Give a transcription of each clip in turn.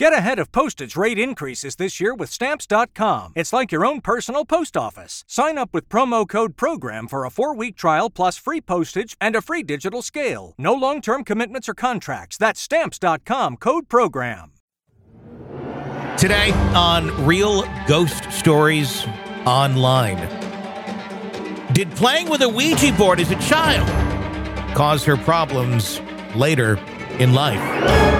Get ahead of postage rate increases this year with Stamps.com. It's like your own personal post office. Sign up with promo code PROGRAM for a four week trial plus free postage and a free digital scale. No long term commitments or contracts. That's Stamps.com code PROGRAM. Today on Real Ghost Stories Online. Did playing with a Ouija board as a child cause her problems later in life?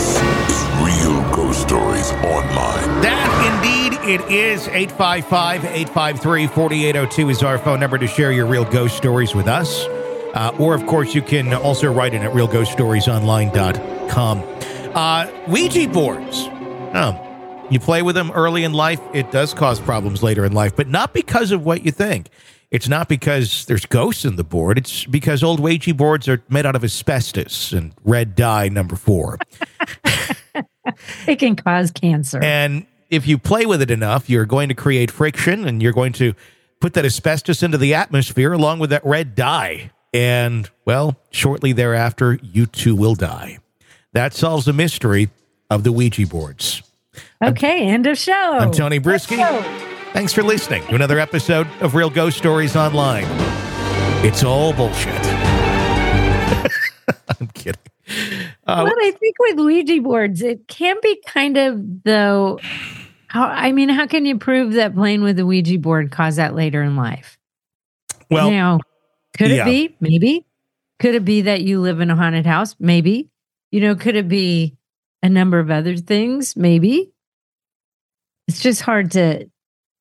This is Real Ghost Stories Online. That indeed it is. 855 853 4802 is our phone number to share your real ghost stories with us. Uh, or, of course, you can also write in at realghoststoriesonline.com. Uh, Ouija boards. Oh, you play with them early in life, it does cause problems later in life, but not because of what you think. It's not because there's ghosts in the board. It's because old Ouija boards are made out of asbestos and red dye number four. It can cause cancer. And if you play with it enough, you're going to create friction and you're going to put that asbestos into the atmosphere along with that red dye. And, well, shortly thereafter, you too will die. That solves the mystery of the Ouija boards. okay, end of show. I'm Tony Brueski. Thanks for listening to another episode of Real Ghost Stories Online. It's all bullshit. I'm kidding. Uh, but I think with Ouija boards, it can be kind of though. How I mean, how can you prove that playing with a Ouija board caused that later in life? well, now, could yeah. it be? Maybe. Could it be that you live in a haunted house? Maybe. You know, could it be a number of other things? Maybe. It's just hard to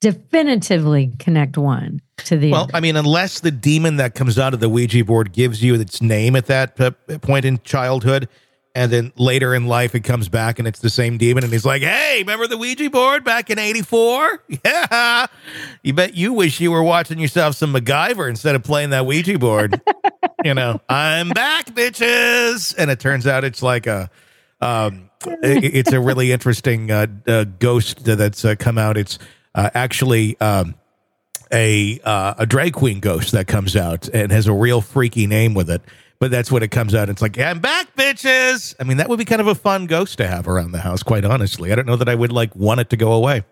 definitively connect one to the Well, other. I mean, unless the demon that comes out of the Ouija board gives you its name at that uh, point in childhood, and then later in life it comes back and it's the same demon, and he's like, "Hey, remember the Ouija board back in '84? Yeah, you bet you wish you were watching yourself some MacGyver instead of playing that Ouija board. you know, I'm back, bitches, and it turns out it's like a." Um, it- it's a really interesting uh, uh, ghost that's uh, come out. It's uh, actually um, a uh, a drag queen ghost that comes out and has a real freaky name with it. But that's what it comes out. It's like I'm back, bitches. I mean, that would be kind of a fun ghost to have around the house. Quite honestly, I don't know that I would like want it to go away.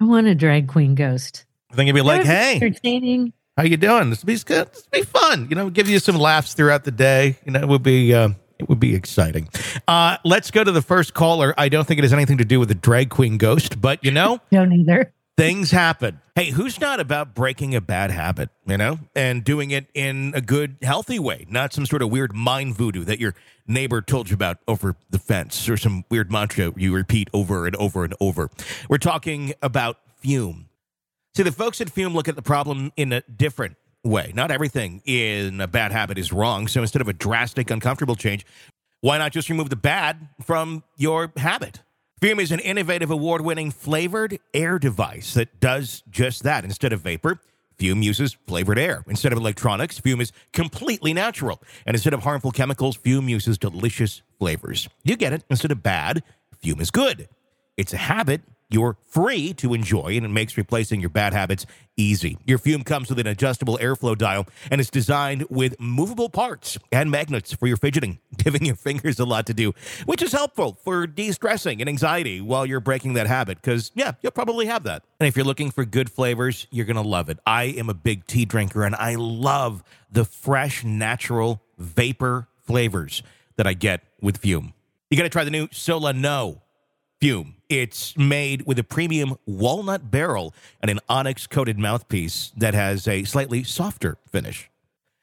I want a drag queen ghost. I think it'd be like, That would be hey, entertaining. how you doing? This would be good. This would be fun. You know, give you some laughs throughout the day. You know, it would be uh, it would be exciting. Uh, let's go to the first caller. I don't think it has anything to do with the drag queen ghost, but you know. Don't either. Things happen. Hey, who's not about breaking a bad habit, you know, and doing it in a good, healthy way, not some sort of weird mind voodoo that your neighbor told you about over the fence or some weird mantra you repeat over and over and over. We're talking about fume. See, the folks at Fume look at the problem in a different way. Not everything in a bad habit is wrong. So instead of a drastic, uncomfortable change, why not just remove the bad from your habit? Fume is an innovative, award winning flavored air device that does just that. Instead of vapor, Fume uses flavored air. Instead of electronics, Fume is completely natural. And instead of harmful chemicals, Fume uses delicious flavors. You get it. Instead of bad, Fume is good. It's a habit you're free to enjoy, and it makes replacing your bad habits easy. Your fume comes with an adjustable airflow dial, and it's designed with movable parts and magnets for your fidgeting, giving your fingers a lot to do, which is helpful for de stressing and anxiety while you're breaking that habit, because, yeah, you'll probably have that. And if you're looking for good flavors, you're going to love it. I am a big tea drinker, and I love the fresh, natural vapor flavors that I get with Fume. You got to try the new Solano It's made with a premium walnut barrel and an onyx coated mouthpiece that has a slightly softer finish.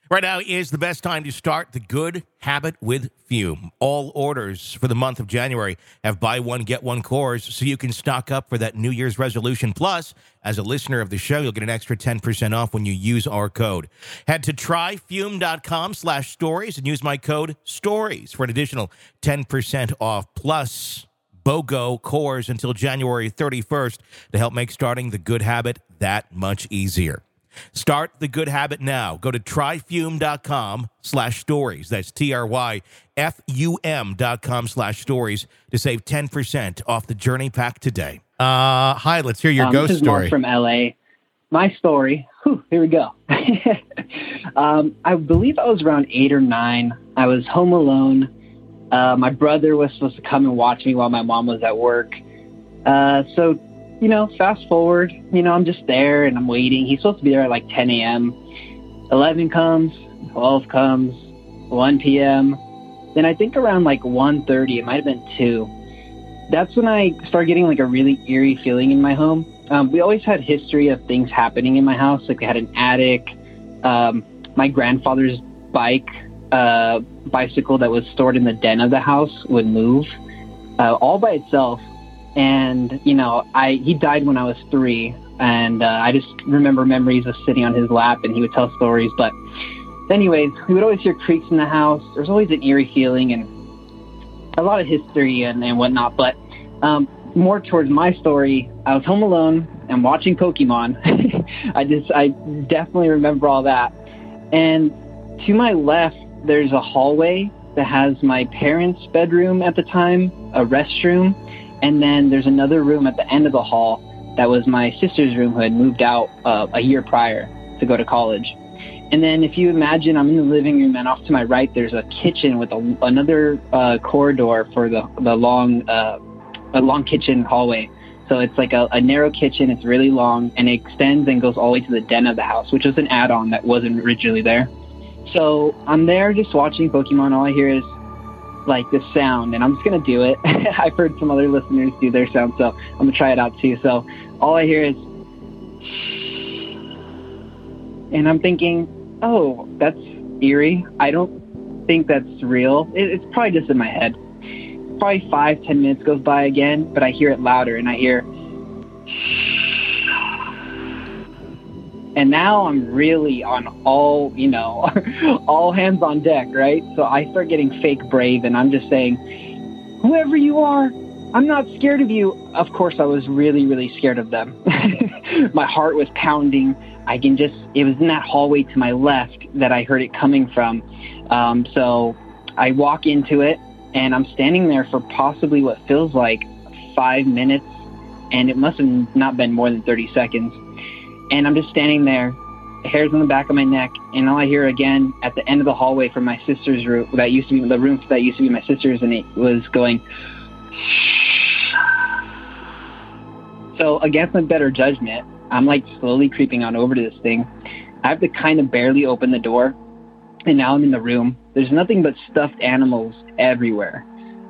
Right now is the best time to start the good habit with Fume. All orders for the month of January have buy one, get one cores so you can stock up for that New Year's resolution. Plus, as a listener of the show, you'll get an extra 10% off when you use our code. Head to tryfume.com slash stories and use my code STORIES for an additional 10% off. Plus, BOGO cores until January 31st to help make starting the good habit that much easier. Start the good habit now. Go to tryfume.com slash stories. That's T-R-Y-F-U-M dot com slash stories to save 10% off the journey pack today. Uh, hi, let's hear your um, ghost this is story. Mark from LA. My story. Whew, here we go. um, I believe I was around eight or nine. I was home alone. Uh, my brother was supposed to come and watch me while my mom was at work. Uh, so, you know, fast forward, you know, I'm just there and I'm waiting. He's supposed to be there at like 10 a.m. 11 comes, 12 comes, 1 p.m. Then I think around like 1.30, it might have been 2. That's when I started getting like a really eerie feeling in my home. Um, we always had history of things happening in my house. Like we had an attic. Um, my grandfather's bike uh, bicycle that was stored in the den of the house would move uh, all by itself. And you know, I he died when I was three, and uh, I just remember memories of sitting on his lap, and he would tell stories. But, anyways, we would always hear creaks in the house. There's always an eerie feeling and a lot of history and, and whatnot. But um, more towards my story, I was home alone and watching Pokemon. I just I definitely remember all that. And to my left, there's a hallway that has my parents' bedroom at the time, a restroom, and then there's another room at the end of the hall that was my sister's room who had moved out uh, a year prior to go to college. And then if you imagine I'm in the living room and off to my right there's a kitchen with a, another uh, corridor for the the long uh, a long kitchen hallway. So it's like a, a narrow kitchen. It's really long and it extends and goes all the way to the den of the house, which was an add-on that wasn't originally there. So I'm there just watching Pokemon. All I hear is like this sound, and I'm just gonna do it. I've heard some other listeners do their sound, so I'm gonna try it out too. So all I hear is, and I'm thinking, oh, that's eerie. I don't think that's real. It, it's probably just in my head. Probably five, ten minutes goes by again, but I hear it louder, and I hear. And now I'm really on all, you know, all hands on deck, right? So I start getting fake brave and I'm just saying, whoever you are, I'm not scared of you. Of course, I was really, really scared of them. my heart was pounding. I can just, it was in that hallway to my left that I heard it coming from. Um, so I walk into it and I'm standing there for possibly what feels like five minutes. And it must have not been more than 30 seconds and I'm just standing there, hairs on the back of my neck, and all I hear again at the end of the hallway from my sister's room that used to be the room that used to be my sister's, and it was going. So against my better judgment, I'm like slowly creeping on over to this thing. I have to kind of barely open the door, and now I'm in the room. There's nothing but stuffed animals everywhere.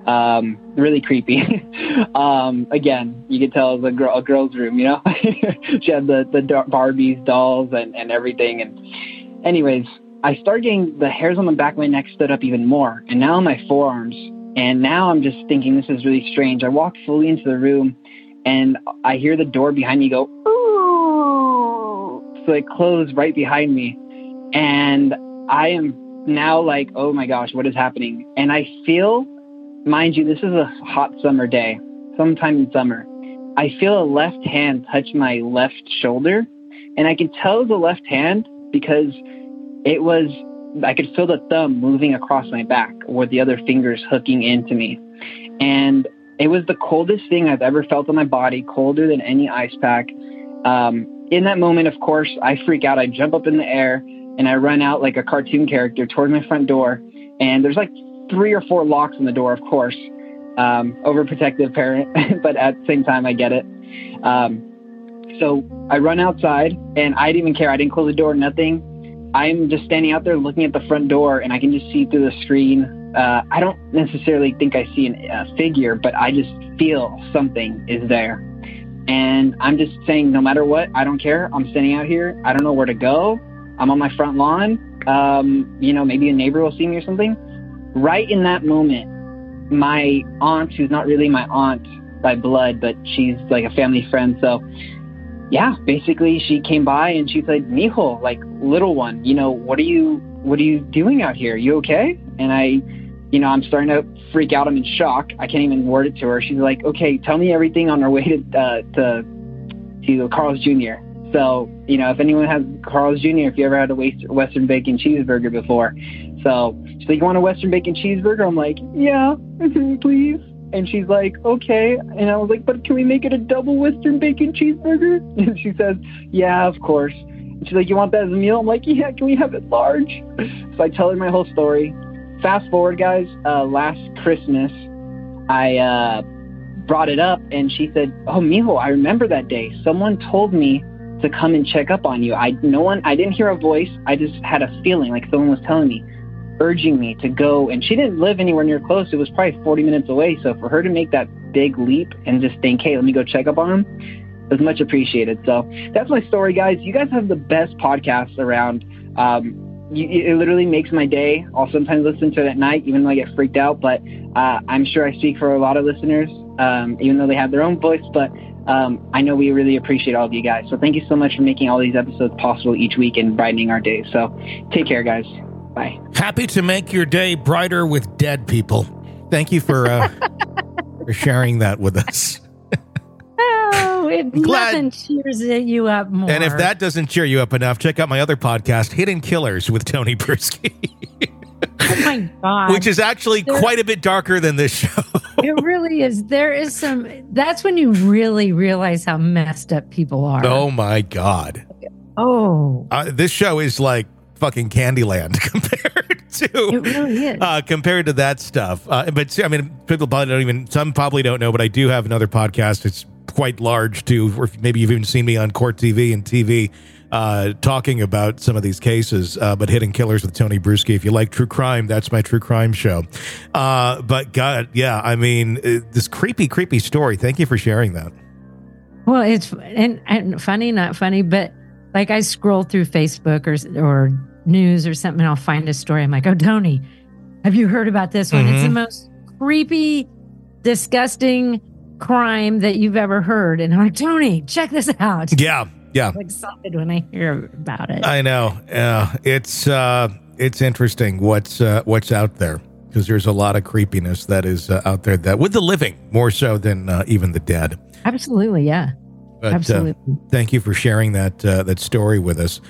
Um, really creepy. um, again, you could tell it was a, girl, a girl's room, you know? she had the, the Barbies, dolls, and, and everything. And, anyways, I started getting the hairs on the back of my neck stood up even more, and now my forearms. And now I'm just thinking this is really strange. I walk fully into the room, and I hear the door behind me go, Ooh! so it closed right behind me. And I am now like, oh my gosh, what is happening? And I feel Mind you, this is a hot summer day, sometime in summer. I feel a left hand touch my left shoulder, and I can tell the left hand because it was, I could feel the thumb moving across my back or the other fingers hooking into me. And it was the coldest thing I've ever felt on my body, colder than any ice pack. Um, in that moment, of course, I freak out. I jump up in the air and I run out like a cartoon character toward my front door. And there's like three or four locks on the door, of course. Um, overprotective parent, but at the same time, I get it. Um, so I run outside, and I didn't even care. I didn't close the door, nothing. I'm just standing out there looking at the front door, and I can just see through the screen. Uh, I don't necessarily think I see a uh, figure, but I just feel something is there. And I'm just saying, no matter what, I don't care. I'm standing out here. I don't know where to go. I'm on my front lawn. Um, you know, maybe a neighbor will see me or something right in that moment, my aunt, who's not really my aunt by blood, but she's like a family friend. So, yeah, basically, she came by and she said, "Mijo, like little one, you know, what are you, what are you doing out here? You okay?" And I, you know, I'm starting to freak out. I'm in shock. I can't even word it to her. She's like, "Okay, tell me everything on our way to uh, to to Carl's Jr." So you know, if anyone has Carl's Jr., if you ever had a Western bacon cheeseburger before. So she's like, you want a Western bacon cheeseburger? I'm like, yeah, please. And she's like, okay. And I was like, but can we make it a double Western bacon cheeseburger? And she says, yeah, of course. And she's like, you want that as a meal? I'm like, yeah, can we have it large? So I tell her my whole story. Fast forward, guys, uh, last Christmas, I uh, brought it up and she said, oh, Mijo, I remember that day. Someone told me to come and check up on you. I no one I didn't hear a voice. I just had a feeling like someone was telling me, urging me to go and she didn't live anywhere near close. It was probably 40 minutes away. So for her to make that big leap and just think, "Hey, let me go check up on him." was much appreciated. So that's my story, guys. You guys have the best podcasts around. Um, you, it literally makes my day. I'll sometimes listen to it at night, even though I get freaked out. But uh, I'm sure I speak for a lot of listeners, um, even though they have their own voice. But um, I know we really appreciate all of you guys. So thank you so much for making all these episodes possible each week and brightening our days. So take care, guys. Bye. Happy to make your day brighter with dead people. Thank you for uh, for sharing that with us. Oh, it, Glad. nothing cheers you up more. And if that doesn't cheer you up enough, check out my other podcast, Hidden Killers with Tony Brueski. oh my god! Which is actually there, quite a bit darker than this show. it really is. There is some. That's when you really realize how messed up people are. Oh my god! Oh, uh, this show is like fucking Candyland compared to it really is. Uh, compared to that stuff. Uh, but I mean, people probably don't even. Some probably don't know, but I do have another podcast. It's quite large too. Or maybe you've even seen me on Court TV and TV uh, talking about some of these cases. Uh, but Hidden Killers with Tony Brueski. If you like true crime, that's my true crime show. Uh, but God, yeah, I mean, uh, this creepy, creepy story. Thank you for sharing that. Well, it's and, and funny, not funny, but like I scroll through Facebook or or news or something, I'll find a story. I'm like, oh, Tony, have you heard about this one? Mm-hmm. It's the mm-hmm. most creepy, disgusting crime that you've ever heard. And I'm like, Tony, check this out. Yeah. Yeah. I'm excited when I hear about it. I know. Yeah. It's uh it's interesting what's uh what's out there because there's a lot of creepiness that is uh, out there that with the living more so than uh, even the dead. Absolutely, yeah. But, uh, Absolutely. Uh, thank you for sharing that uh, that story with us.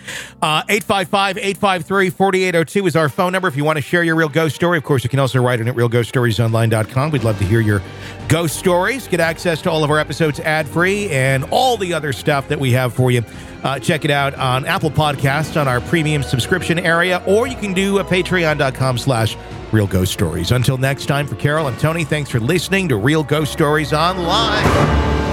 Uh, 855 853 4802 is our phone number. If you want to share your real ghost story, of course, you can also write it at realghoststoriesonline.com. We'd love to hear your ghost stories. Get access to all of our episodes ad free and all the other stuff that we have for you. Uh, check it out on Apple Podcasts on our premium subscription area, or you can do a patreon.com slash real ghost stories. Until next time, for Carol and Tony, thanks for listening to Real Ghost Stories Online.